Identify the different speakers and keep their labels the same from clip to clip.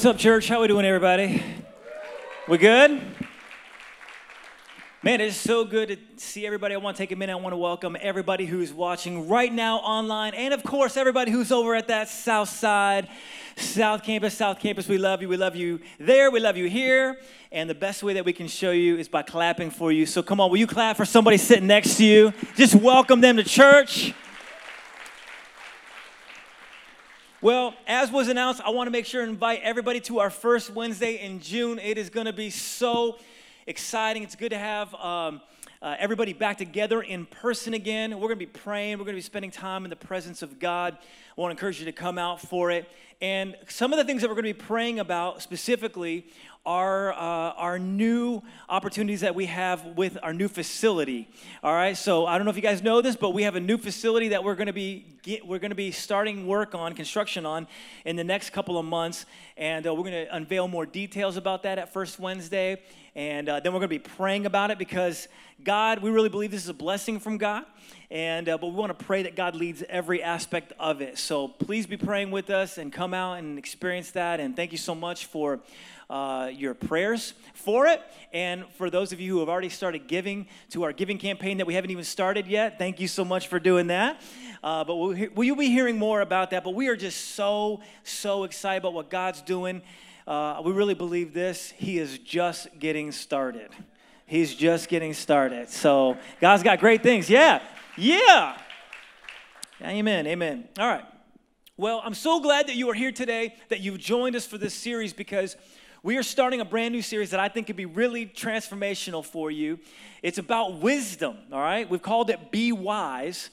Speaker 1: What's up, church? How are we doing, everybody? We good? Man, it is so good to see everybody. I want to take a minute. I want to welcome everybody who's watching right now online, and of course, everybody who's over at that South Side, South Campus, South Campus. We love you. We love you there. We love you here. And the best way that we can show you is by clapping for you. So come on, will you clap for somebody sitting next to you? Just welcome them to church. Well, as was announced, I want to make sure and invite everybody to our first Wednesday in June. It is going to be so exciting. It's good to have um, uh, everybody back together in person again. We're going to be praying. We're going to be spending time in the presence of God. I want to encourage you to come out for it. And some of the things that we're going to be praying about specifically are uh, our new opportunities that we have with our new facility. All right, so I don't know if you guys know this, but we have a new facility that we're going to be get, we're going to be starting work on construction on in the next couple of months, and uh, we're going to unveil more details about that at First Wednesday, and uh, then we're going to be praying about it because God, we really believe this is a blessing from God. And uh, but we want to pray that God leads every aspect of it. So please be praying with us and come out and experience that. And thank you so much for uh, your prayers for it. And for those of you who have already started giving to our giving campaign that we haven't even started yet, thank you so much for doing that. Uh, but we'll, we will be hearing more about that. But we are just so, so excited about what God's doing. Uh, we really believe this. He is just getting started. He's just getting started. So God's got great things. Yeah. Yeah. Amen. Amen. All right. Well, I'm so glad that you are here today, that you've joined us for this series because we are starting a brand new series that I think could be really transformational for you. It's about wisdom, all right? We've called it Be Wise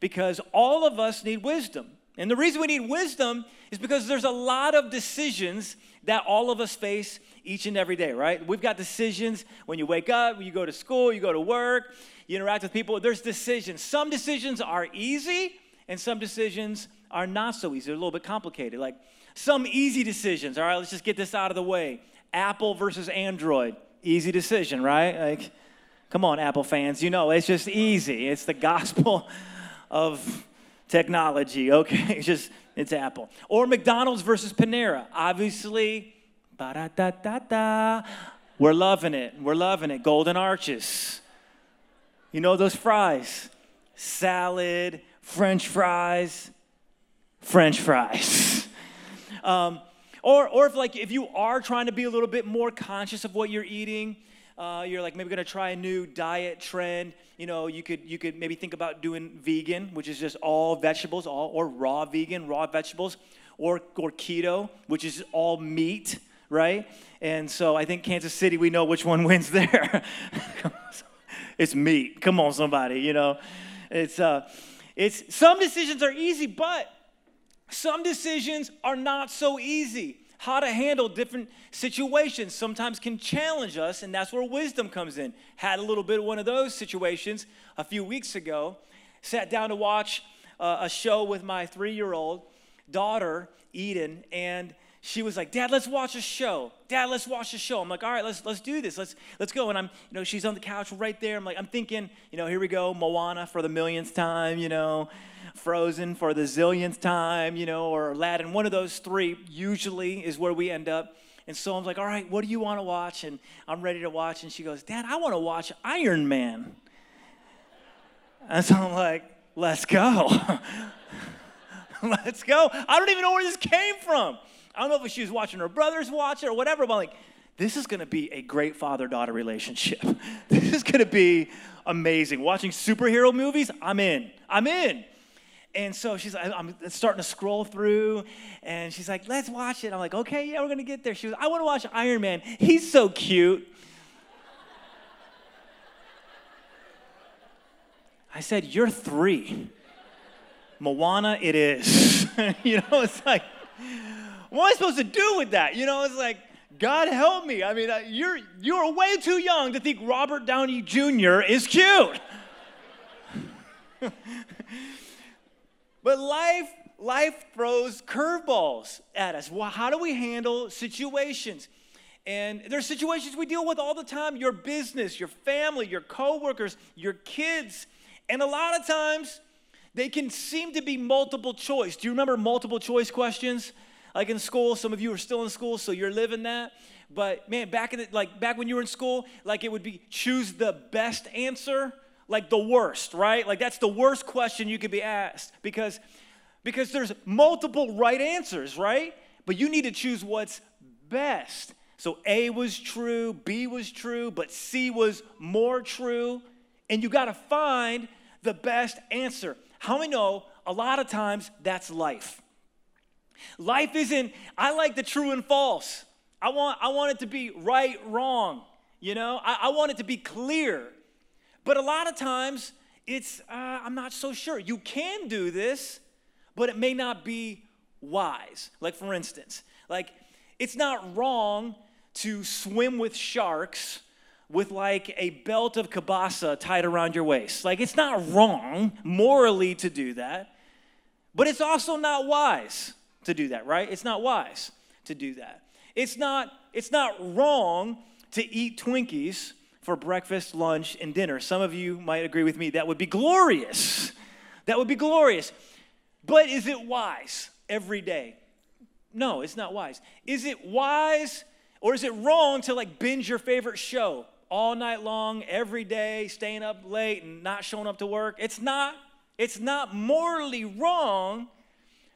Speaker 1: because all of us need wisdom. And the reason we need wisdom is because there's a lot of decisions that all of us face each and every day, right? We've got decisions when you wake up, when you go to school, you go to work, you interact with people. There's decisions. Some decisions are easy, and some decisions are not so easy. They're a little bit complicated. Like some easy decisions. All right, let's just get this out of the way. Apple versus Android. Easy decision, right? Like, come on, Apple fans. You know, it's just easy. It's the gospel of technology, okay? It's just, it's Apple. Or McDonald's versus Panera. Obviously. We're loving it. We're loving it. Golden arches. You know those fries? Salad, French fries, French fries. Um, or, or if like if you are trying to be a little bit more conscious of what you're eating, uh, you're like maybe to try a new diet trend. You know, you could you could maybe think about doing vegan, which is just all vegetables, all or raw vegan, raw vegetables, or or keto, which is all meat, right? And so I think Kansas City, we know which one wins there. it's meat. Come on, somebody. You know, it's uh, it's some decisions are easy, but some decisions are not so easy. How to handle different situations sometimes can challenge us, and that's where wisdom comes in. Had a little bit of one of those situations a few weeks ago. Sat down to watch uh, a show with my three year old daughter, Eden, and she was like, Dad, let's watch a show. Dad, let's watch a show. I'm like, all right, let's let's do this. Let's let's go. And I'm, you know, she's on the couch right there. I'm like, I'm thinking, you know, here we go, Moana for the millionth time, you know. Frozen for the zillionth time, you know, or Aladdin. One of those three usually is where we end up. And so I'm like, all right, what do you want to watch? And I'm ready to watch. And she goes, Dad, I want to watch Iron Man. And so I'm like, let's go. let's go. I don't even know where this came from. I don't know if she was watching her brothers watch it or whatever, but I'm like, this is going to be a great father daughter relationship. this is going to be amazing. Watching superhero movies, I'm in. I'm in. And so she's I'm starting to scroll through, and she's like, let's watch it. I'm like, okay, yeah, we're gonna get there. She was, I wanna watch Iron Man. He's so cute. I said, You're three. Moana, it is. you know, it's like, what am I supposed to do with that? You know, it's like, God help me. I mean, uh, you're, you're way too young to think Robert Downey Jr. is cute. But life, life throws curveballs at us. Well, how do we handle situations? And there's situations we deal with all the time your business, your family, your coworkers, your kids. And a lot of times they can seem to be multiple choice. Do you remember multiple choice questions? like in school. Some of you are still in school, so you're living that. But man, back in the, like back when you were in school, like it would be choose the best answer, like the worst, right? Like that's the worst question you could be asked because because there's multiple right answers, right? But you need to choose what's best. So A was true, B was true, but C was more true, and you got to find the best answer. How many know a lot of times that's life? Life isn't, I like the true and false. I want, I want it to be right, wrong. You know, I, I want it to be clear. But a lot of times, it's, uh, I'm not so sure. You can do this, but it may not be wise. Like, for instance, like, it's not wrong to swim with sharks with like a belt of kielbasa tied around your waist. Like, it's not wrong morally to do that, but it's also not wise to do that, right? It's not wise to do that. It's not, it's not wrong to eat Twinkies for breakfast, lunch, and dinner. Some of you might agree with me. That would be glorious. That would be glorious. But is it wise every day? No, it's not wise. Is it wise or is it wrong to like binge your favorite show all night long, every day, staying up late and not showing up to work? It's not. It's not morally wrong,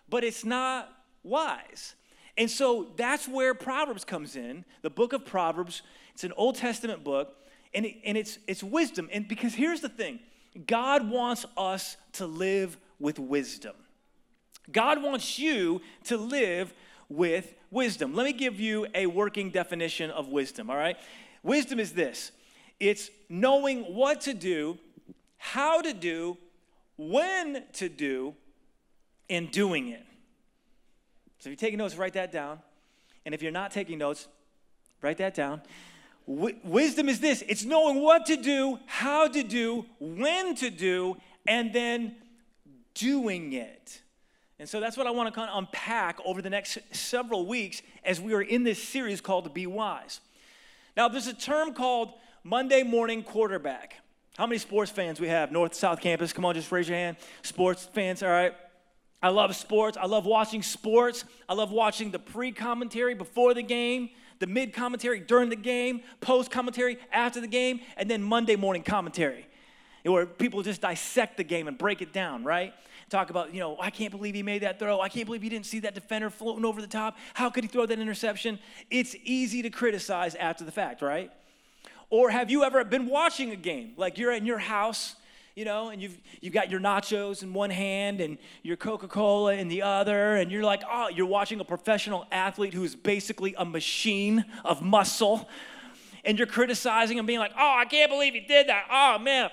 Speaker 1: but it's not wise. And so that's where Proverbs comes in. The book of Proverbs, it's an Old Testament book, and, it, and it's, it's wisdom. And because here's the thing God wants us to live with wisdom. God wants you to live with wisdom. Let me give you a working definition of wisdom, all right? Wisdom is this it's knowing what to do, how to do, when to do, and doing it. So if you're taking notes, write that down. And if you're not taking notes, write that down. Wisdom is this it's knowing what to do, how to do, when to do, and then doing it. And so that's what I want to kind of unpack over the next several weeks as we are in this series called Be Wise. Now, there's a term called Monday morning quarterback. How many sports fans we have? North South Campus. Come on, just raise your hand. Sports fans, all right. I love sports. I love watching sports. I love watching the pre commentary before the game, the mid commentary during the game, post commentary after the game, and then Monday morning commentary, where people just dissect the game and break it down, right? Talk about, you know, I can't believe he made that throw. I can't believe he didn't see that defender floating over the top. How could he throw that interception? It's easy to criticize after the fact, right? Or have you ever been watching a game? Like you're in your house you know, and you've, you've got your nachos in one hand and your Coca Cola in the other, and you're like, oh, you're watching a professional athlete who's basically a machine of muscle, and you're criticizing him, being like, oh, I can't believe he did that. Oh, man.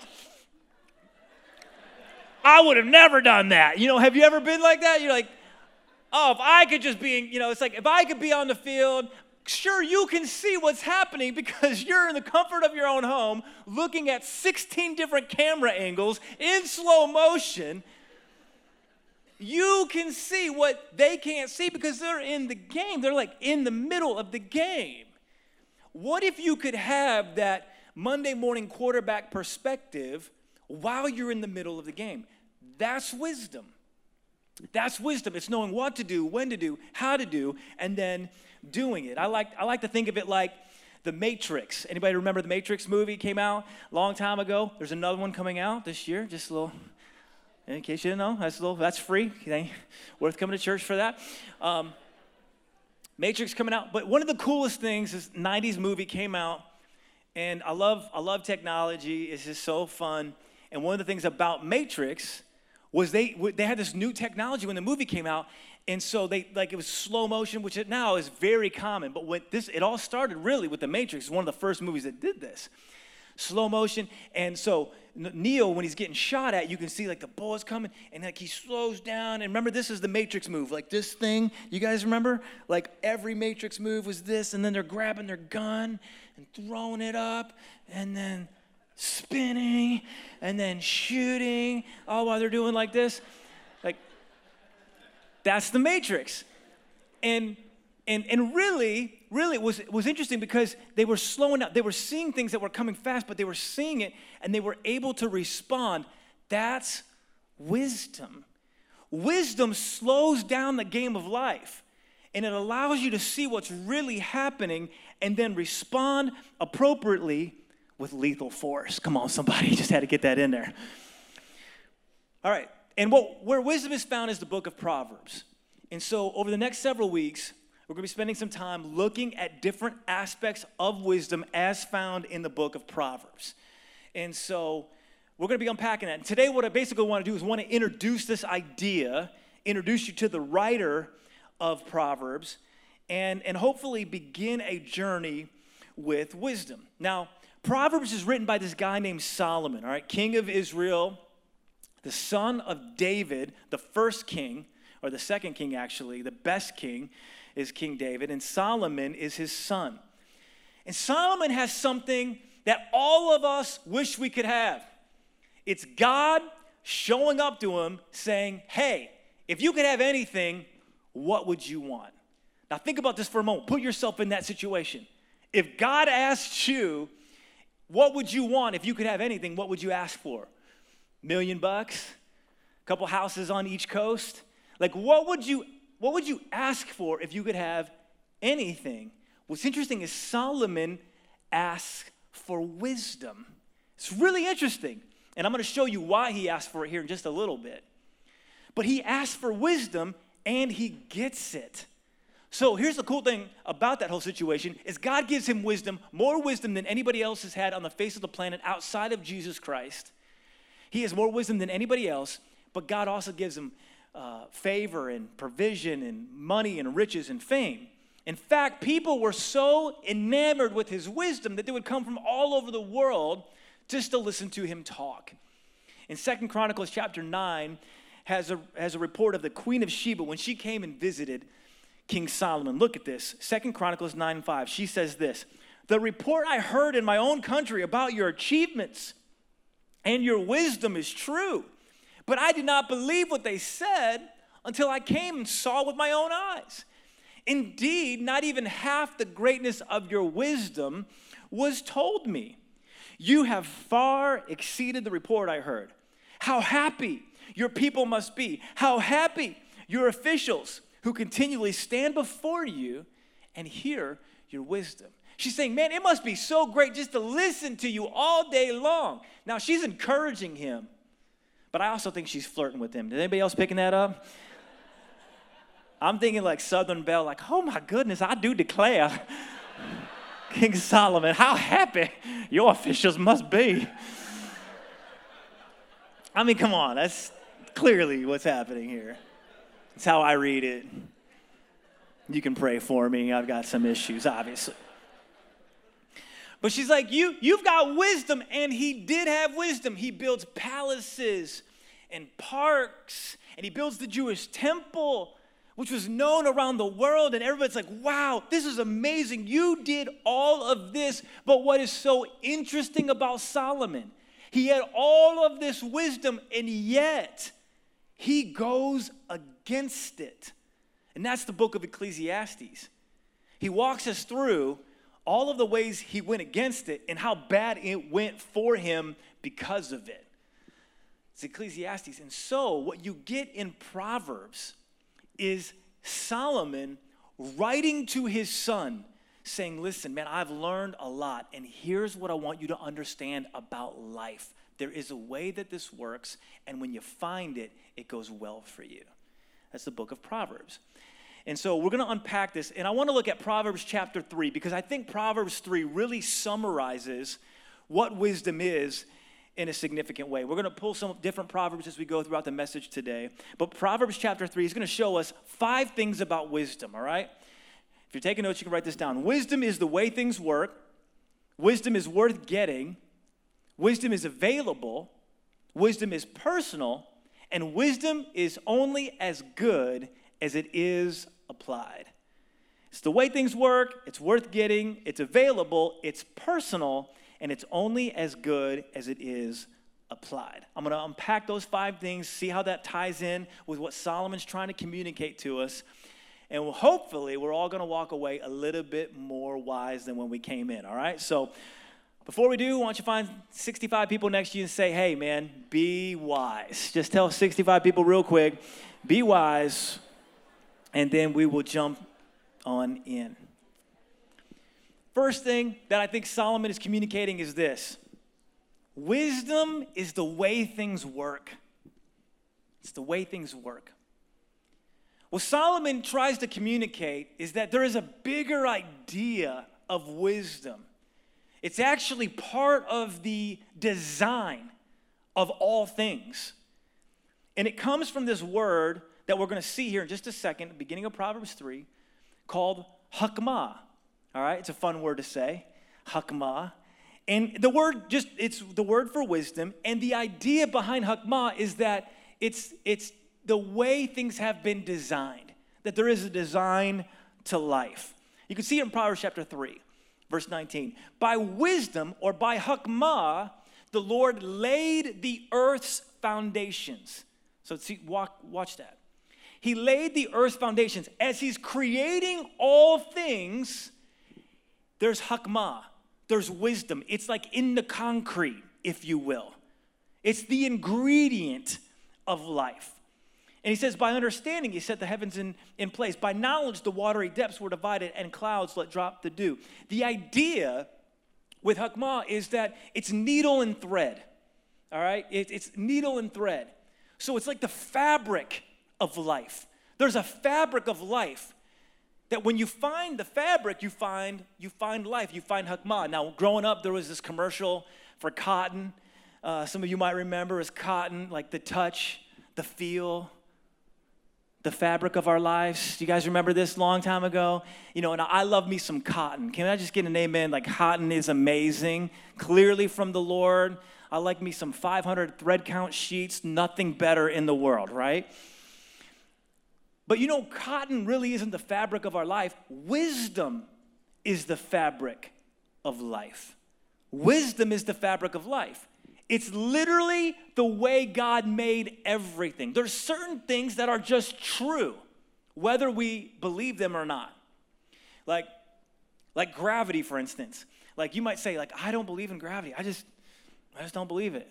Speaker 1: I would have never done that. You know, have you ever been like that? You're like, oh, if I could just be, you know, it's like if I could be on the field, sure you can see what's happening because you're in the comfort of your own home looking at 16 different camera angles in slow motion. You can see what they can't see because they're in the game. They're like in the middle of the game. What if you could have that monday morning quarterback perspective while you're in the middle of the game? That's wisdom. That's wisdom. It's knowing what to do when to do how to do and then doing it. I like, I like to think of it like the Matrix. Anybody remember the Matrix movie came out a long time ago? There's another one coming out this year, just a little, in case you didn't know, that's a little, that's free. Worth coming to church for that. Um, Matrix coming out, but one of the coolest things is 90s movie came out, and I love, I love technology. It's just so fun. And one of the things about Matrix was they, they had this new technology when the movie came out, and so they like it was slow motion which now is very common. But when this it all started really with the matrix. One of the first movies that did this. Slow motion. And so neo when he's getting shot at you can see like the bullets coming. And like he slows down. And remember this is the matrix move. Like this thing you guys remember? Like every matrix move was this. And then they're grabbing their gun and throwing it up. And then spinning. And then shooting. All while they're doing like this that's the matrix. And and and really, really it was it was interesting because they were slowing down. They were seeing things that were coming fast, but they were seeing it and they were able to respond. That's wisdom. Wisdom slows down the game of life. and it allows you to see what's really happening and then respond appropriately with lethal force. Come on, somebody, just had to get that in there. All right, and what, where wisdom is found is the book of Proverbs. And so, over the next several weeks, we're going to be spending some time looking at different aspects of wisdom as found in the book of Proverbs. And so, we're going to be unpacking that. And today, what I basically want to do is want to introduce this idea, introduce you to the writer of Proverbs, and, and hopefully begin a journey with wisdom. Now, Proverbs is written by this guy named Solomon, all right, king of Israel, the son of David, the first king, or the second king actually, the best king is King David, and Solomon is his son. And Solomon has something that all of us wish we could have. It's God showing up to him saying, Hey, if you could have anything, what would you want? Now, think about this for a moment. Put yourself in that situation. If God asked you, what would you want if you could have anything? What would you ask for? Million bucks? A couple houses on each coast? Like, what would you what would you ask for if you could have anything? What's interesting is Solomon asked for wisdom. It's really interesting. And I'm going to show you why he asked for it here in just a little bit. But he asked for wisdom and he gets it. So here's the cool thing about that whole situation is God gives him wisdom, more wisdom than anybody else has had on the face of the planet outside of Jesus Christ. He has more wisdom than anybody else, but God also gives him uh, favor and provision and money and riches and fame. In fact, people were so enamored with his wisdom that they would come from all over the world just to listen to him talk. In Second Chronicles chapter 9, has a, has a report of the Queen of Sheba when she came and visited King Solomon. Look at this Second Chronicles 9 5. She says this The report I heard in my own country about your achievements and your wisdom is true, but I did not believe what they said until I came and saw with my own eyes. Indeed, not even half the greatness of your wisdom was told me. You have far exceeded the report I heard. How happy your people must be. How happy your officials who continually stand before you and hear your wisdom. She's saying, Man, it must be so great just to listen to you all day long. Now, she's encouraging him, but I also think she's flirting with him. Did anybody else picking that up? I'm thinking like Southern Belle, like, oh my goodness, I do declare, King Solomon, how happy your officials must be. I mean, come on, that's clearly what's happening here. It's how I read it. You can pray for me. I've got some issues, obviously. But she's like, you, you've got wisdom, and he did have wisdom. He builds palaces and parks, and he builds the Jewish temple, which was known around the world, and everybody's like, wow, this is amazing. You did all of this. But what is so interesting about Solomon, he had all of this wisdom, and yet he goes against it. And that's the book of Ecclesiastes. He walks us through all of the ways he went against it and how bad it went for him because of it. It's Ecclesiastes. And so, what you get in Proverbs is Solomon writing to his son, saying, Listen, man, I've learned a lot, and here's what I want you to understand about life. There is a way that this works, and when you find it, it goes well for you. That's the book of Proverbs. And so we're going to unpack this, and I want to look at Proverbs chapter 3 because I think Proverbs 3 really summarizes what wisdom is in a significant way. We're going to pull some different proverbs as we go throughout the message today. But Proverbs chapter 3 is going to show us five things about wisdom, all right? If you're taking notes, you can write this down. Wisdom is the way things work, wisdom is worth getting, Wisdom is available, wisdom is personal, and wisdom is only as good as it is applied. It's the way things work, it's worth getting, it's available, it's personal, and it's only as good as it is applied. I'm going to unpack those five things, see how that ties in with what Solomon's trying to communicate to us. And hopefully, we're all going to walk away a little bit more wise than when we came in, all right? So, before we do, why don't you find 65 people next to you and say, hey, man, be wise. Just tell 65 people real quick, be wise, and then we will jump on in. First thing that I think Solomon is communicating is this wisdom is the way things work. It's the way things work. What Solomon tries to communicate is that there is a bigger idea of wisdom. It's actually part of the design of all things. And it comes from this word that we're going to see here in just a second, beginning of Proverbs 3, called hakmah. All right, it's a fun word to say, hakmah. And the word just, it's the word for wisdom. And the idea behind hakmah is that it's, it's the way things have been designed, that there is a design to life. You can see it in Proverbs chapter 3, verse 19. By wisdom or by hakmah, the Lord laid the earth's foundations. So see, walk, watch that. He laid the earth's foundations. As he's creating all things, there's hakmah, there's wisdom. It's like in the concrete, if you will. It's the ingredient of life. And he says, by understanding, he set the heavens in, in place. By knowledge, the watery depths were divided, and clouds let drop the dew. The idea with Hakmah is that it's needle and thread. All right? It, it's needle and thread. So it's like the fabric of life. There's a fabric of life that when you find the fabric, you find you find life. You find Hakmah. Now, growing up, there was this commercial for cotton. Uh, some of you might remember as cotton, like the touch, the feel, the fabric of our lives. Do you guys remember this long time ago? You know, and I love me some cotton. Can I just get an amen? Like cotton is amazing, clearly from the Lord. I like me some 500 thread count sheets, nothing better in the world, right? But you know, cotton really isn't the fabric of our life. Wisdom is the fabric of life. Wisdom is the fabric of life. It's literally the way God made everything. There's certain things that are just true, whether we believe them or not. Like, like gravity, for instance. Like you might say, like, I don't believe in gravity. I just, I just don't believe it.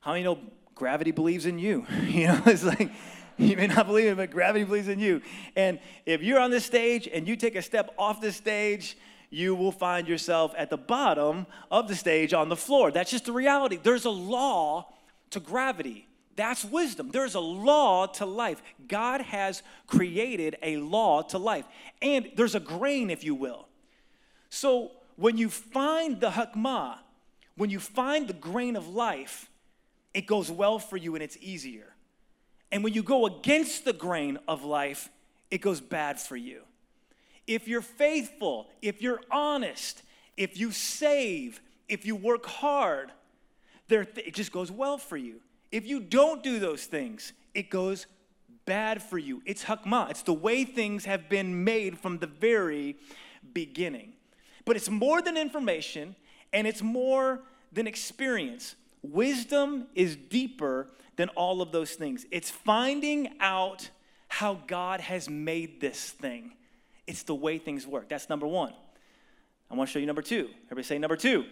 Speaker 1: How many know gravity believes in you? You know, it's like you may not believe it, but gravity believes in you. And if you're on this stage and you take a step off the stage, you will find yourself at the bottom of the stage on the floor. That's just the reality. There's a law to gravity. That's wisdom. There's a law to life. God has created a law to life. And there's a grain, if you will. So when you find the hakmah, when you find the grain of life, it goes well for you and it's easier. And when you go against the grain of life, it goes bad for you. If you're faithful, if you're honest, if you save, if you work hard, it just goes well for you. If you don't do those things, it goes bad for you. It's hakmah. It's the way things have been made from the very beginning. But it's more than information and it's more than experience. Wisdom is deeper than all of those things. It's finding out how God has made this thing. It's the way things work. That's number one. I want to show you number two. Everybody say number two.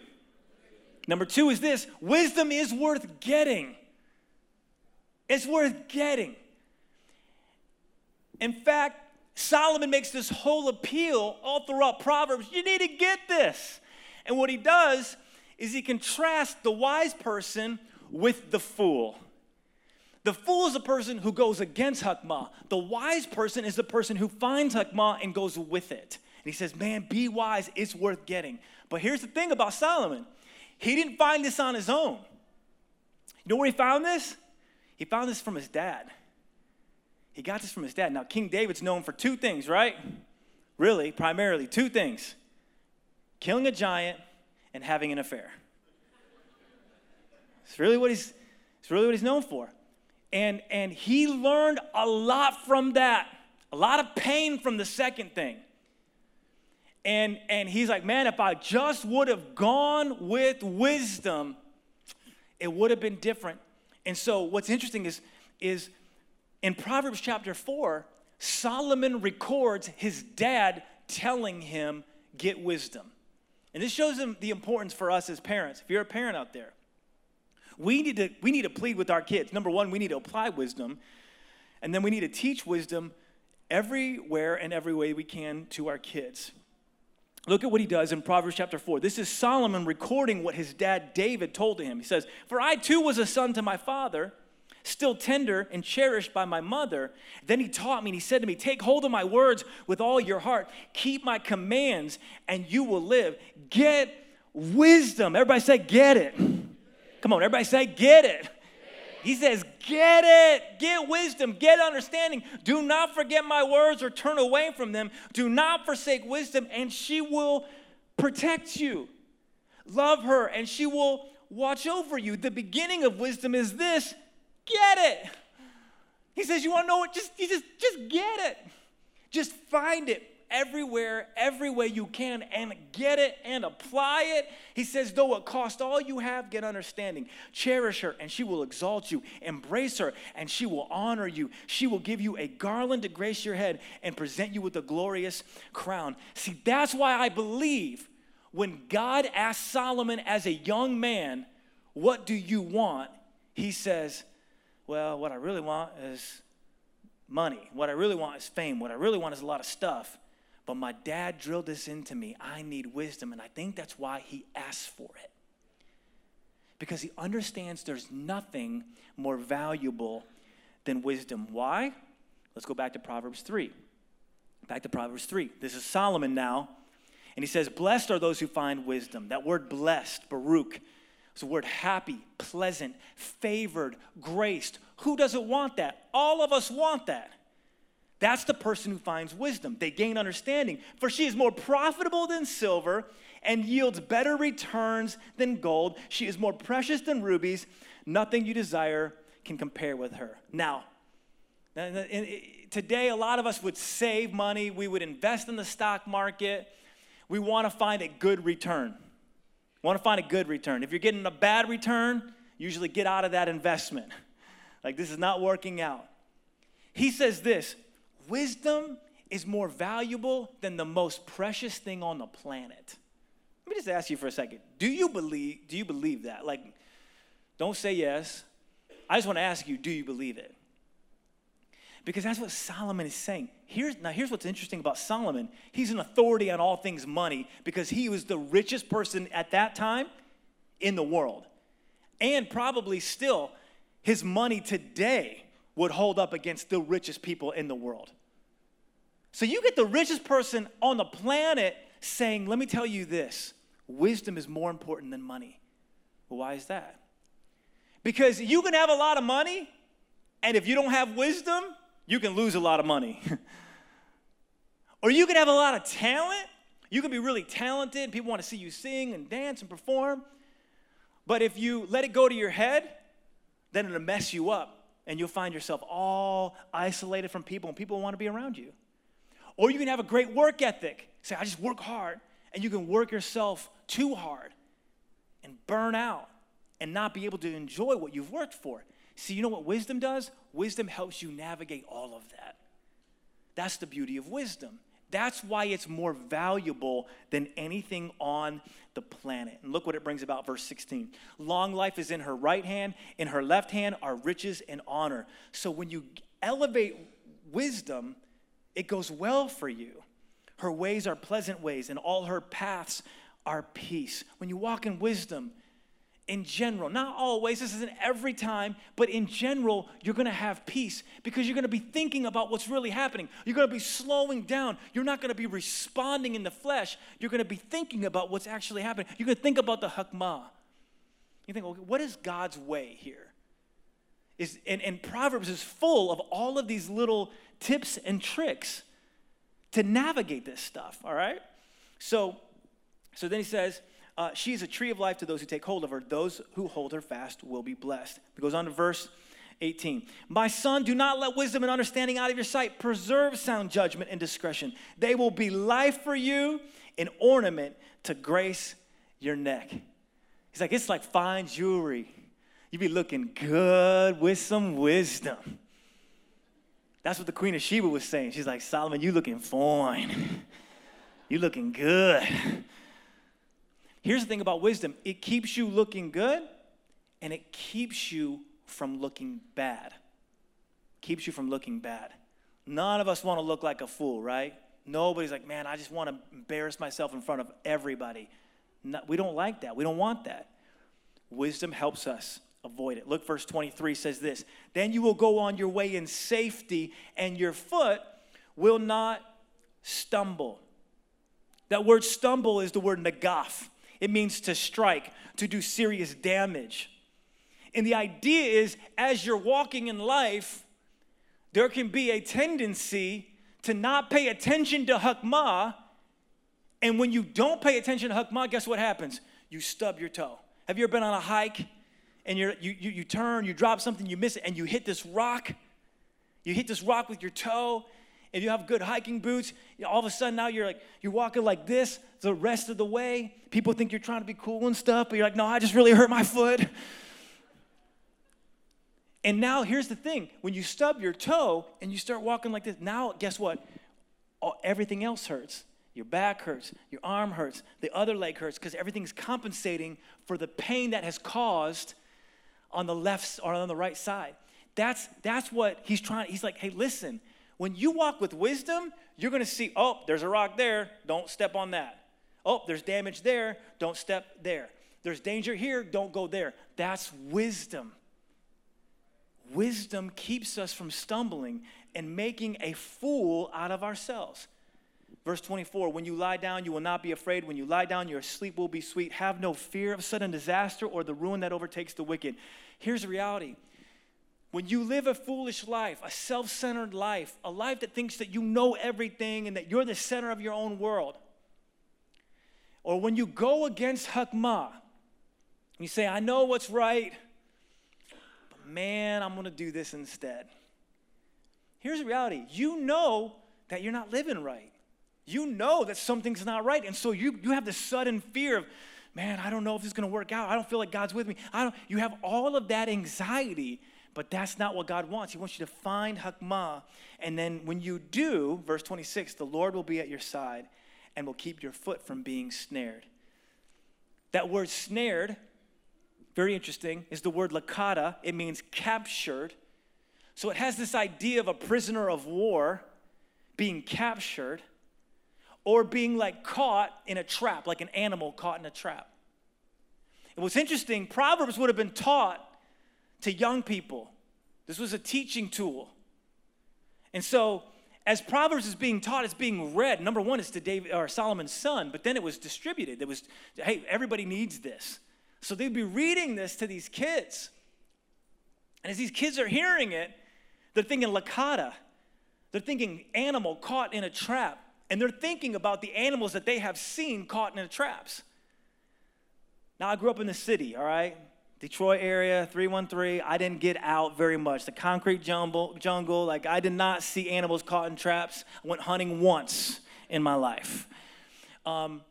Speaker 1: Number two is this wisdom is worth getting. It's worth getting. In fact, Solomon makes this whole appeal all throughout Proverbs. You need to get this. And what he does is he contrasts the wise person with the fool. The fool is a person who goes against Hakmah. The wise person is the person who finds Hakmah and goes with it. And he says, Man, be wise, it's worth getting. But here's the thing about Solomon he didn't find this on his own. You know where he found this? He found this from his dad. He got this from his dad. Now, King David's known for two things, right? Really, primarily, two things killing a giant and having an affair. It's really what he's, it's really what he's known for. And, and he learned a lot from that, a lot of pain from the second thing. And, and he's like, man, if I just would have gone with wisdom, it would have been different. And so what's interesting is, is in Proverbs chapter 4, Solomon records his dad telling him, get wisdom. And this shows them the importance for us as parents. If you're a parent out there, we need to, we need to plead with our kids. Number one, we need to apply wisdom. And then we need to teach wisdom everywhere and every way we can to our kids. Look at what he does in Proverbs chapter 4. This is Solomon recording what his dad David told to him. He says, For I too was a son to my father, still tender and cherished by my mother. Then he taught me and he said to me, Take hold of my words with all your heart, keep my commands, and you will live. Get wisdom. Everybody say, Get it. Come on, everybody say, Get it. He says, Get it, get wisdom, get understanding. Do not forget my words or turn away from them. Do not forsake wisdom, and she will protect you. Love her, and she will watch over you. The beginning of wisdom is this get it. He says, You want to know it? Just, you just, just get it. Just find it everywhere, every way you can, and get it and apply it. He says, though it cost all you have, get understanding. Cherish her, and she will exalt you. Embrace her, and she will honor you. She will give you a garland to grace your head and present you with a glorious crown. See, that's why I believe when God asked Solomon as a young man, What do you want? He says, Well, what I really want is money. What I really want is fame. What I really want is a lot of stuff. But my dad drilled this into me. I need wisdom. And I think that's why he asked for it. Because he understands there's nothing more valuable than wisdom. Why? Let's go back to Proverbs 3. Back to Proverbs 3. This is Solomon now. And he says, Blessed are those who find wisdom. That word blessed, Baruch, is the word happy, pleasant, favored, graced. Who doesn't want that? All of us want that. That's the person who finds wisdom. They gain understanding. For she is more profitable than silver and yields better returns than gold. She is more precious than rubies. Nothing you desire can compare with her. Now, today, a lot of us would save money, we would invest in the stock market. We want to find a good return. Want to find a good return. If you're getting a bad return, usually get out of that investment. Like, this is not working out. He says this wisdom is more valuable than the most precious thing on the planet. Let me just ask you for a second. Do you believe do you believe that? Like don't say yes. I just want to ask you, do you believe it? Because that's what Solomon is saying. Here's, now, here's what's interesting about Solomon. He's an authority on all things money because he was the richest person at that time in the world. And probably still, his money today would hold up against the richest people in the world. So you get the richest person on the planet saying, Let me tell you this wisdom is more important than money. Well, why is that? Because you can have a lot of money, and if you don't have wisdom, you can lose a lot of money. or you can have a lot of talent. You can be really talented, people want to see you sing and dance and perform. But if you let it go to your head, then it'll mess you up and you'll find yourself all isolated from people and people want to be around you. Or you can have a great work ethic. Say, I just work hard, and you can work yourself too hard and burn out and not be able to enjoy what you've worked for. See, you know what wisdom does? Wisdom helps you navigate all of that. That's the beauty of wisdom. That's why it's more valuable than anything on the planet. And look what it brings about, verse 16. Long life is in her right hand, in her left hand are riches and honor. So when you elevate wisdom, it goes well for you. Her ways are pleasant ways, and all her paths are peace. When you walk in wisdom, in general, not always, this isn't every time, but in general, you're gonna have peace because you're gonna be thinking about what's really happening. You're gonna be slowing down. You're not gonna be responding in the flesh. You're gonna be thinking about what's actually happening. You're gonna think about the hakmah. You think, okay, what is God's way here? Is, and, and Proverbs is full of all of these little tips and tricks to navigate this stuff, all right? So, so then he says, uh, she is a tree of life to those who take hold of her. Those who hold her fast will be blessed. It goes on to verse 18. My son, do not let wisdom and understanding out of your sight. Preserve sound judgment and discretion. They will be life for you, an ornament to grace your neck. He's like, it's like fine jewelry. You be looking good with some wisdom. That's what the Queen of Sheba was saying. She's like, Solomon, you looking fine. You looking good. Here's the thing about wisdom it keeps you looking good and it keeps you from looking bad. Keeps you from looking bad. None of us want to look like a fool, right? Nobody's like, man, I just want to embarrass myself in front of everybody. No, we don't like that. We don't want that. Wisdom helps us avoid it. Look, verse 23 says this Then you will go on your way in safety, and your foot will not stumble. That word stumble is the word nagaf. It means to strike, to do serious damage. And the idea is as you're walking in life, there can be a tendency to not pay attention to Hakmah. And when you don't pay attention to Hakmah, guess what happens? You stub your toe. Have you ever been on a hike and you're, you, you, you turn, you drop something, you miss it, and you hit this rock? You hit this rock with your toe. If you have good hiking boots, all of a sudden now you're like, you're walking like this the rest of the way. People think you're trying to be cool and stuff, but you're like, no, I just really hurt my foot. And now here's the thing when you stub your toe and you start walking like this, now guess what? All, everything else hurts. Your back hurts, your arm hurts, the other leg hurts because everything's compensating for the pain that has caused on the left or on the right side. That's, that's what he's trying. He's like, hey, listen, when you walk with wisdom, you're going to see, oh, there's a rock there, don't step on that. Oh, there's damage there, don't step there. There's danger here, don't go there. That's wisdom. Wisdom keeps us from stumbling and making a fool out of ourselves. Verse 24, when you lie down, you will not be afraid. When you lie down, your sleep will be sweet. Have no fear of sudden disaster or the ruin that overtakes the wicked. Here's the reality when you live a foolish life, a self centered life, a life that thinks that you know everything and that you're the center of your own world, or when you go against Hakmah, you say, I know what's right, but man, I'm to do this instead. Here's the reality you know that you're not living right. You know that something's not right. And so you, you have this sudden fear of, man, I don't know if this is to work out. I don't feel like God's with me. I don't, you have all of that anxiety, but that's not what God wants. He wants you to find Hakmah. And then when you do, verse 26, the Lord will be at your side and will keep your foot from being snared. That word snared very interesting, is the word lakata. It means captured. So it has this idea of a prisoner of war being captured or being like caught in a trap, like an animal caught in a trap. And what's interesting, Proverbs would have been taught to young people. This was a teaching tool. And so, as Proverbs is being taught, it's being read. Number one, it's to David or Solomon's son, but then it was distributed. It was, hey, everybody needs this. So they'd be reading this to these kids. And as these kids are hearing it, they're thinking lakata. They're thinking animal caught in a trap. And they're thinking about the animals that they have seen caught in the traps. Now, I grew up in the city, all right? Detroit area, 313. I didn't get out very much. The concrete jungle, jungle, like I did not see animals caught in traps. I went hunting once in my life. Um,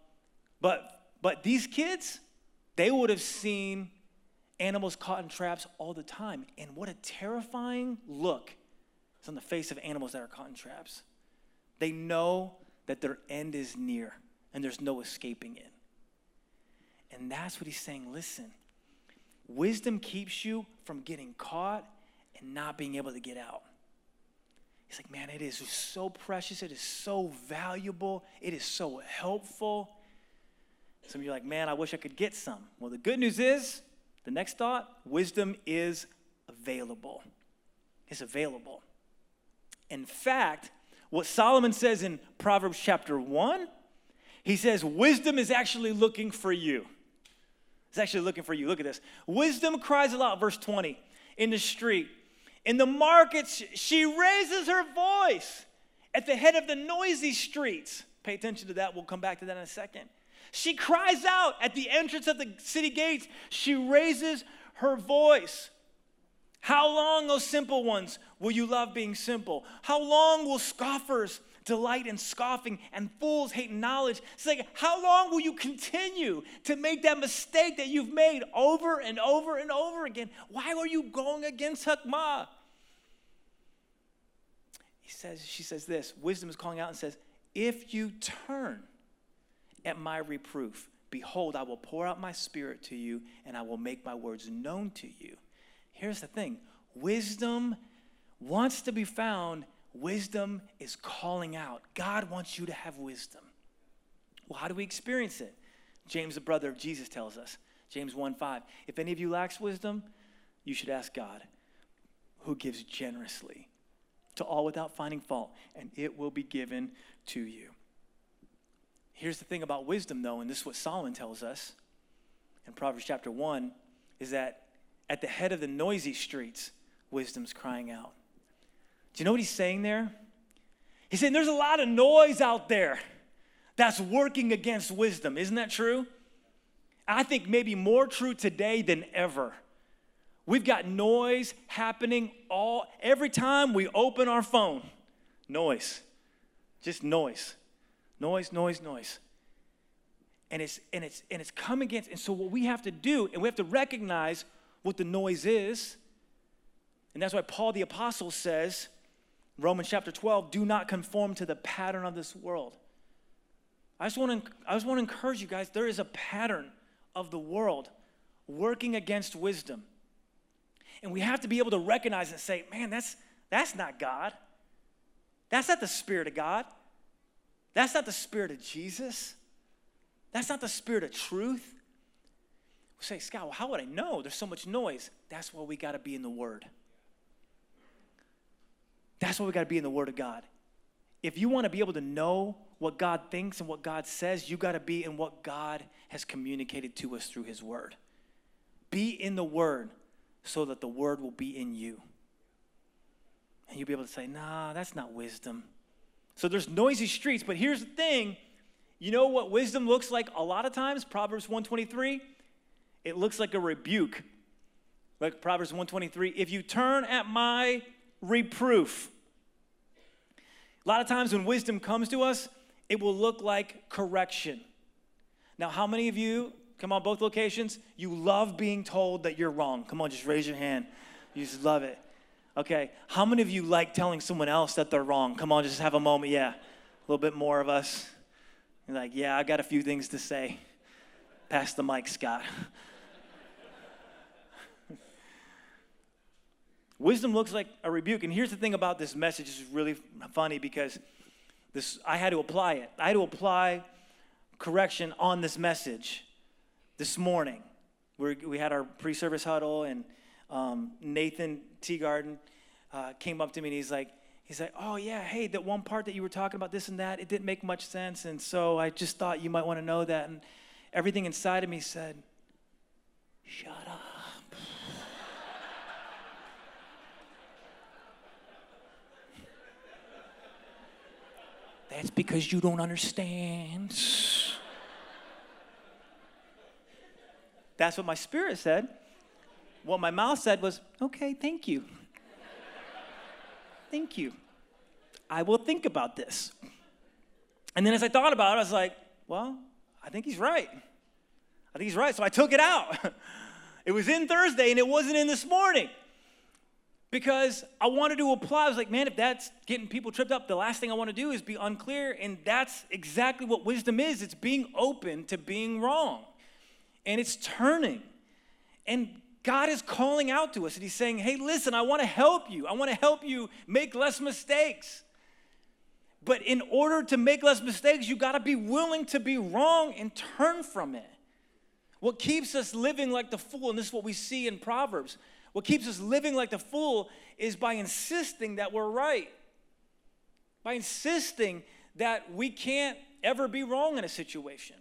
Speaker 1: but, but these kids, they would have seen animals caught in traps all the time. And what a terrifying look is on the face of animals that are caught in traps. They know that their end is near and there's no escaping it. And that's what he's saying. Listen, wisdom keeps you from getting caught and not being able to get out. He's like, man, it is so precious. It is so valuable. It is so helpful. Some of you are like, man, I wish I could get some. Well, the good news is, the next thought, wisdom is available. It's available. In fact, what Solomon says in Proverbs chapter 1, he says, wisdom is actually looking for you. It's actually looking for you. Look at this. Wisdom cries aloud, verse 20, in the street. In the markets, she raises her voice at the head of the noisy streets. Pay attention to that. We'll come back to that in a second. She cries out at the entrance of the city gates. She raises her voice. How long, O simple ones, will you love being simple? How long will scoffers delight in scoffing and fools hate knowledge? It's like, how long will you continue to make that mistake that you've made over and over and over again? Why are you going against Hakmah? He says, she says this wisdom is calling out and says, if you turn at my reproof. Behold, I will pour out my spirit to you, and I will make my words known to you. Here's the thing wisdom wants to be found wisdom is calling out. God wants you to have wisdom. Well, how do we experience it? James, the brother of Jesus, tells us. James 1 5. If any of you lacks wisdom, you should ask God, who gives generously to all without finding fault, and it will be given to you. Here's the thing about wisdom, though, and this is what Solomon tells us in Proverbs chapter 1 is that at the head of the noisy streets, wisdom's crying out. Do you know what he's saying there? He's saying there's a lot of noise out there that's working against wisdom. Isn't that true? I think maybe more true today than ever. We've got noise happening all every time we open our phone. Noise. Just noise. Noise, noise, noise. And it's and it's and it's coming against and so what we have to do and we have to recognize what the noise is. And that's why Paul the apostle says Romans chapter 12, do not conform to the pattern of this world. I just want to I just want to encourage you guys there is a pattern of the world working against wisdom. And we have to be able to recognize and say, man, that's, that's not God. That's not the Spirit of God. That's not the Spirit of Jesus. That's not the Spirit of truth. We say, Scott, well, how would I know? There's so much noise. That's why we got to be in the Word. That's why we got to be in the Word of God. If you want to be able to know what God thinks and what God says, you got to be in what God has communicated to us through His Word. Be in the Word so that the Word will be in you. And you'll be able to say, nah, that's not wisdom. So there's noisy streets, but here's the thing. You know what wisdom looks like a lot of times? Proverbs 123. It looks like a rebuke. Like Proverbs 123, if you turn at my reproof. A lot of times when wisdom comes to us, it will look like correction. Now, how many of you, come on, both locations, you love being told that you're wrong? Come on, just raise your hand. You just love it. Okay. How many of you like telling someone else that they're wrong? Come on, just have a moment. Yeah. A little bit more of us. You're like, yeah, I got a few things to say. Pass the mic, Scott. Wisdom looks like a rebuke. And here's the thing about this message. This is really funny because this I had to apply it. I had to apply correction on this message this morning. we we had our pre-service huddle, and um, Nathan Teagarden uh, came up to me and he's like, he's like, oh yeah, hey, that one part that you were talking about this and that, it didn't make much sense, and so I just thought you might want to know that, and everything inside of me said, shut up. That's because you don't understand. That's what my spirit said. What my mouth said was, okay, thank you. thank you. I will think about this. And then as I thought about it, I was like, well, I think he's right. I think he's right. So I took it out. it was in Thursday and it wasn't in this morning because I wanted to apply. I was like, man, if that's getting people tripped up, the last thing I want to do is be unclear. And that's exactly what wisdom is it's being open to being wrong, and it's turning. And God is calling out to us, and He's saying, hey, listen, I want to help you. I want to help you make less mistakes. But in order to make less mistakes, you got to be willing to be wrong and turn from it. What keeps us living like the fool, and this is what we see in Proverbs what keeps us living like the fool is by insisting that we're right, by insisting that we can't ever be wrong in a situation.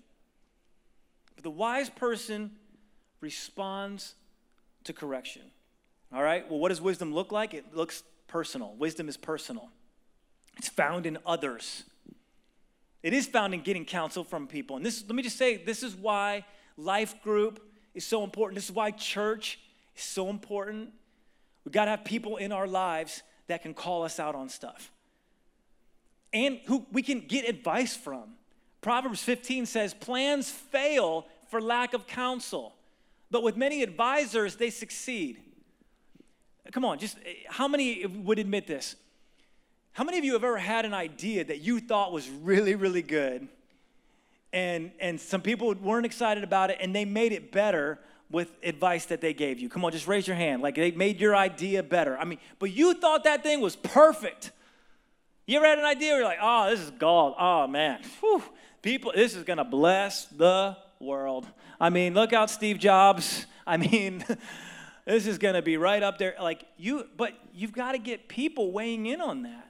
Speaker 1: But the wise person responds to correction. All right? Well, what does wisdom look like? It looks personal. Wisdom is personal, it's found in others. It is found in getting counsel from people. And this, let me just say, this is why life group is so important. This is why church is so important. We got to have people in our lives that can call us out on stuff and who we can get advice from. Proverbs 15 says, Plans fail for lack of counsel, but with many advisors, they succeed. Come on, just eh, how many would admit this? How many of you have ever had an idea that you thought was really, really good? And, and some people weren't excited about it and they made it better with advice that they gave you? Come on, just raise your hand. Like they made your idea better. I mean, but you thought that thing was perfect. You ever had an idea where you're like, oh, this is gold. Oh, man. Whew. People, this is going to bless the world. I mean, look out, Steve Jobs. I mean, this is going to be right up there. Like you, but you've got to get people weighing in on that.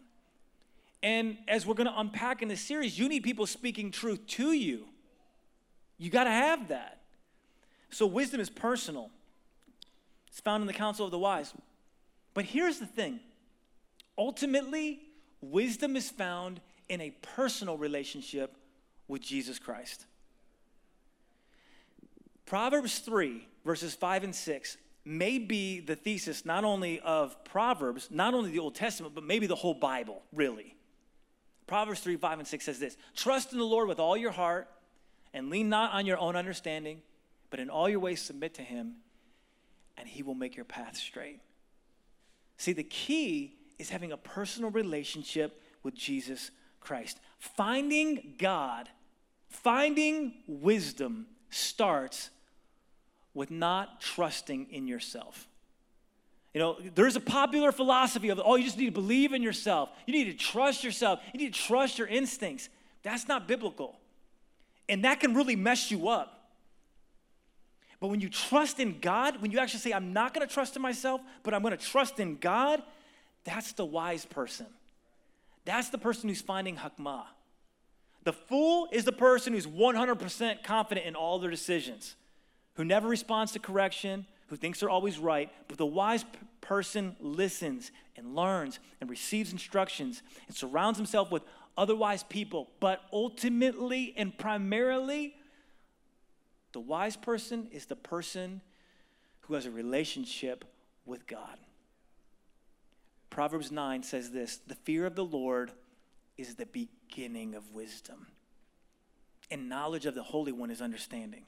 Speaker 1: And as we're going to unpack in this series, you need people speaking truth to you. You got to have that. So wisdom is personal. It's found in the counsel of the wise. But here's the thing. Ultimately, wisdom is found in a personal relationship with Jesus Christ. Proverbs 3, verses 5 and 6, may be the thesis not only of Proverbs, not only the Old Testament, but maybe the whole Bible, really. Proverbs 3, 5, and 6 says this Trust in the Lord with all your heart and lean not on your own understanding, but in all your ways submit to him, and he will make your path straight. See, the key is having a personal relationship with Jesus Christ. Finding God, finding wisdom starts with not trusting in yourself. You know, there's a popular philosophy of, oh, you just need to believe in yourself. You need to trust yourself. You need to trust your instincts. That's not biblical. And that can really mess you up. But when you trust in God, when you actually say, I'm not gonna trust in myself, but I'm gonna trust in God, that's the wise person. That's the person who's finding hakmah. The fool is the person who's 100% confident in all their decisions, who never responds to correction, who thinks they're always right. But the wise p- person listens and learns and receives instructions and surrounds himself with otherwise people. But ultimately and primarily, the wise person is the person who has a relationship with God. Proverbs 9 says this The fear of the Lord is the beginning of wisdom, and knowledge of the Holy One is understanding.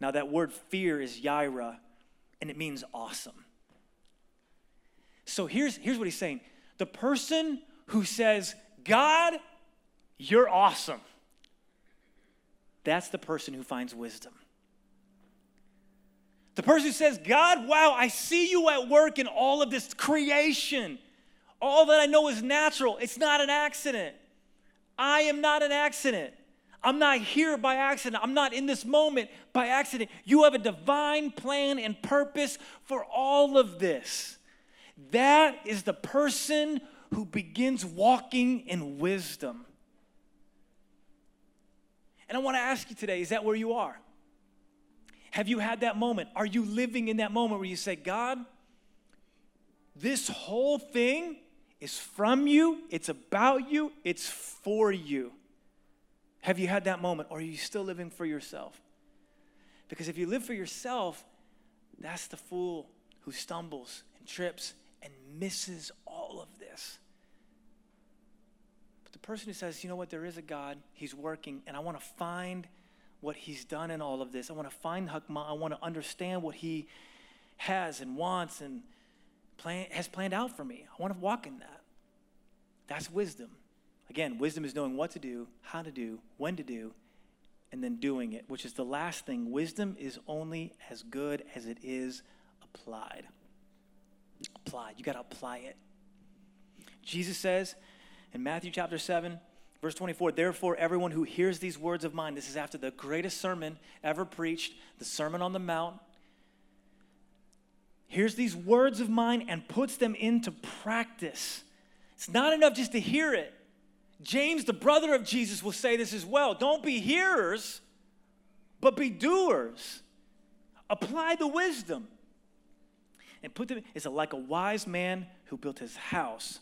Speaker 1: Now, that word fear is yaira, and it means awesome. So here's, here's what he's saying the person who says, God, you're awesome. That's the person who finds wisdom. The person who says, God, wow, I see you at work in all of this creation. All that I know is natural. It's not an accident. I am not an accident. I'm not here by accident. I'm not in this moment by accident. You have a divine plan and purpose for all of this. That is the person who begins walking in wisdom. And I want to ask you today is that where you are? Have you had that moment? Are you living in that moment where you say, God, this whole thing is from you, it's about you, it's for you? Have you had that moment, or are you still living for yourself? Because if you live for yourself, that's the fool who stumbles and trips and misses all of this person who says, you know what, there is a God, He's working, and I want to find what He's done in all of this. I want to find Hakmah. I want to understand what He has and wants and plan, has planned out for me. I want to walk in that. That's wisdom. Again, wisdom is knowing what to do, how to do, when to do, and then doing it, which is the last thing. Wisdom is only as good as it is applied. Applied. You got to apply it. Jesus says, in Matthew chapter 7, verse 24, therefore, everyone who hears these words of mine, this is after the greatest sermon ever preached, the Sermon on the Mount, hears these words of mine and puts them into practice. It's not enough just to hear it. James, the brother of Jesus, will say this as well. Don't be hearers, but be doers. Apply the wisdom. And put them, it's like a wise man who built his house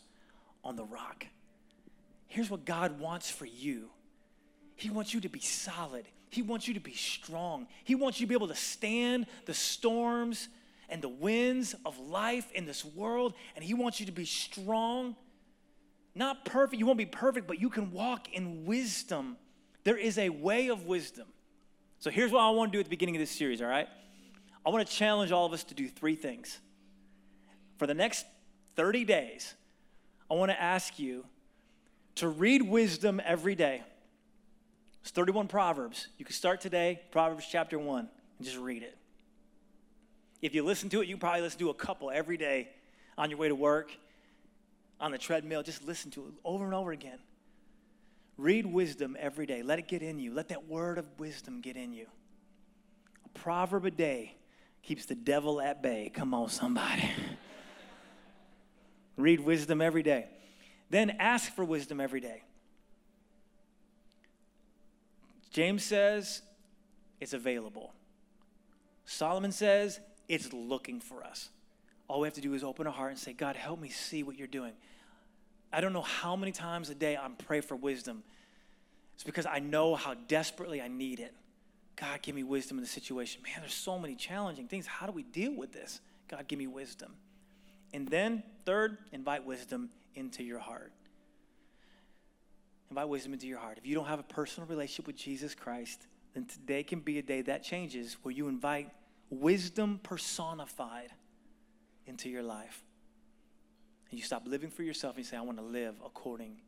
Speaker 1: on the rock. Here's what God wants for you He wants you to be solid, He wants you to be strong, He wants you to be able to stand the storms and the winds of life in this world, and He wants you to be strong. Not perfect, you won't be perfect, but you can walk in wisdom. There is a way of wisdom. So here's what I want to do at the beginning of this series, all right? I want to challenge all of us to do three things. For the next 30 days, I want to ask you to read wisdom every day. It's 31 Proverbs. You can start today, Proverbs chapter 1, and just read it. If you listen to it, you can probably listen to a couple every day on your way to work, on the treadmill, just listen to it over and over again. Read wisdom every day. Let it get in you. Let that word of wisdom get in you. A proverb a day keeps the devil at bay. Come on, somebody. Read wisdom every day. Then ask for wisdom every day. James says it's available. Solomon says it's looking for us. All we have to do is open our heart and say, God, help me see what you're doing. I don't know how many times a day I'm praying for wisdom. It's because I know how desperately I need it. God, give me wisdom in the situation. Man, there's so many challenging things. How do we deal with this? God, give me wisdom. And then, third, invite wisdom into your heart. Invite wisdom into your heart. If you don't have a personal relationship with Jesus Christ, then today can be a day that changes where you invite wisdom personified into your life. And you stop living for yourself and you say, I want to live according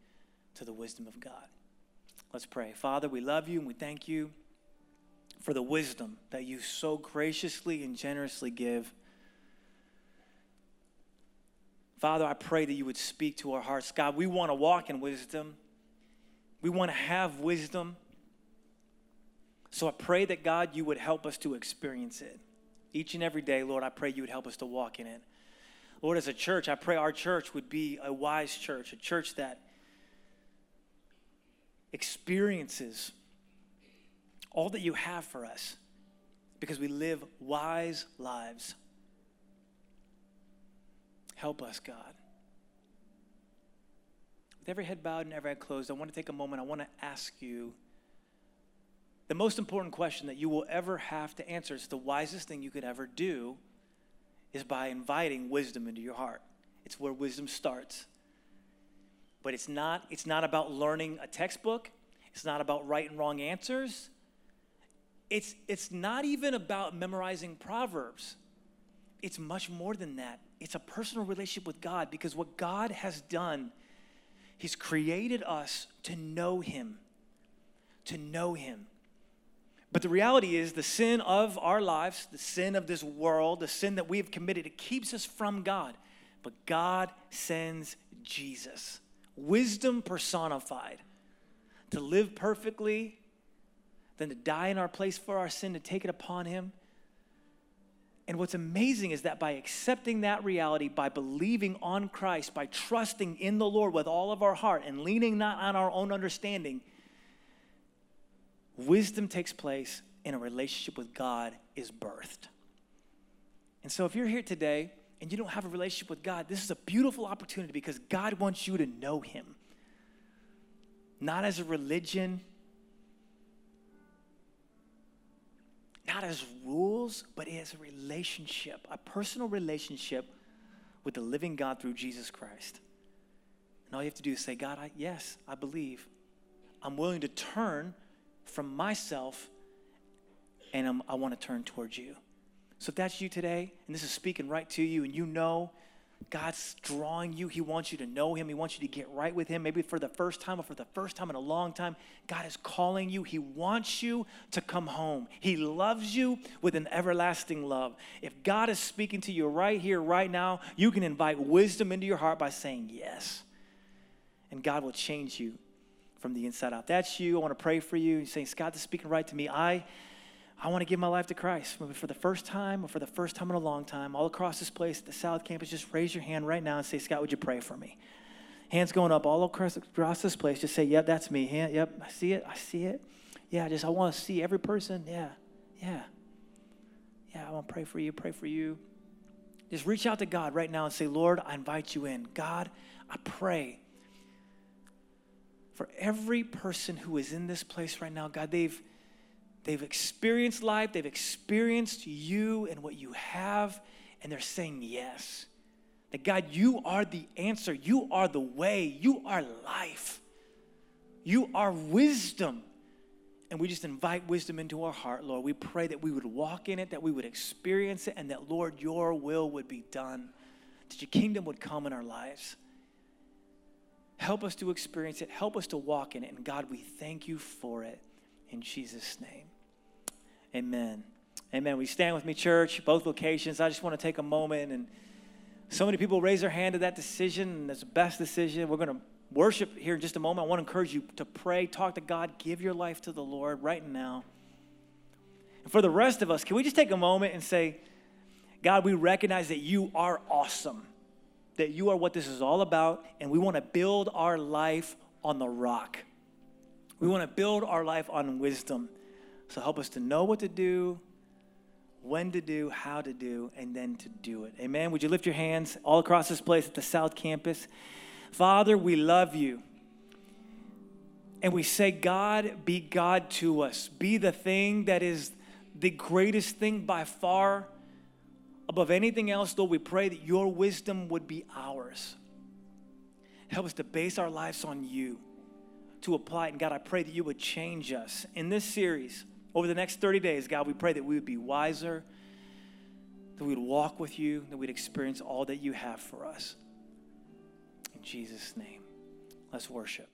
Speaker 1: to the wisdom of God. Let's pray. Father, we love you and we thank you for the wisdom that you so graciously and generously give. Father, I pray that you would speak to our hearts. God, we want to walk in wisdom. We want to have wisdom. So I pray that God, you would help us to experience it. Each and every day, Lord, I pray you would help us to walk in it. Lord, as a church, I pray our church would be a wise church, a church that experiences all that you have for us because we live wise lives. Help us, God. With every head bowed and every eye closed, I want to take a moment. I want to ask you the most important question that you will ever have to answer. It's the wisest thing you could ever do is by inviting wisdom into your heart. It's where wisdom starts. But it's not, it's not about learning a textbook. It's not about right and wrong answers. It's, it's not even about memorizing Proverbs. It's much more than that. It's a personal relationship with God because what God has done, He's created us to know Him. To know Him. But the reality is, the sin of our lives, the sin of this world, the sin that we have committed, it keeps us from God. But God sends Jesus, wisdom personified, to live perfectly, then to die in our place for our sin, to take it upon Him. And what's amazing is that by accepting that reality, by believing on Christ, by trusting in the Lord with all of our heart and leaning not on our own understanding, wisdom takes place and a relationship with God is birthed. And so if you're here today and you don't have a relationship with God, this is a beautiful opportunity because God wants you to know Him. Not as a religion, not as rules, but as a relationship, a personal relationship with the living God through Jesus Christ. And all you have to do is say, God, I, yes, I believe. I'm willing to turn from myself and I'm, i want to turn towards you. So if that's you today, and this is speaking right to you, and you know God's drawing you, He wants you to know Him, He wants you to get right with Him, maybe for the first time or for the first time in a long time, God is calling you. He wants you to come home. He loves you with an everlasting love. If God is speaking to you right here, right now, you can invite wisdom into your heart by saying yes. And God will change you from the inside out. That's you. I want to pray for you. You're saying, God is speaking right to me. I, I want to give my life to Christ. Maybe for the first time or for the first time in a long time, all across this place the South Campus, just raise your hand right now and say, Scott, would you pray for me? Hands going up all across, across this place. Just say, yep, that's me. Hand, yep, I see it. I see it. Yeah, just I want to see every person. Yeah, yeah. Yeah, I want to pray for you, pray for you. Just reach out to God right now and say, Lord, I invite you in. God, I pray for every person who is in this place right now, God, they've they've experienced life, they've experienced you and what you have, and they're saying yes. That God, you are the answer, you are the way, you are life, you are wisdom. And we just invite wisdom into our heart, Lord. We pray that we would walk in it, that we would experience it, and that, Lord, your will would be done, that your kingdom would come in our lives. Help us to experience it. Help us to walk in it. And God, we thank you for it in Jesus' name. Amen. Amen. We stand with me, church, both locations. I just want to take a moment and So many people raise their hand to that decision, it's the best decision. We're going to worship here in just a moment. I want to encourage you to pray, talk to God, give your life to the Lord right now. And for the rest of us, can we just take a moment and say, God, we recognize that you are awesome, that you are what this is all about, and we want to build our life on the rock. We want to build our life on wisdom. So help us to know what to do, when to do, how to do, and then to do it. Amen. Would you lift your hands all across this place at the South Campus? Father, we love you. And we say, God, be God to us. Be the thing that is the greatest thing by far. Above anything else, Lord, we pray that your wisdom would be ours. Help us to base our lives on you, to apply it. And God, I pray that you would change us. In this series, over the next 30 days, God, we pray that we would be wiser, that we would walk with you, that we'd experience all that you have for us. In Jesus' name, let's worship.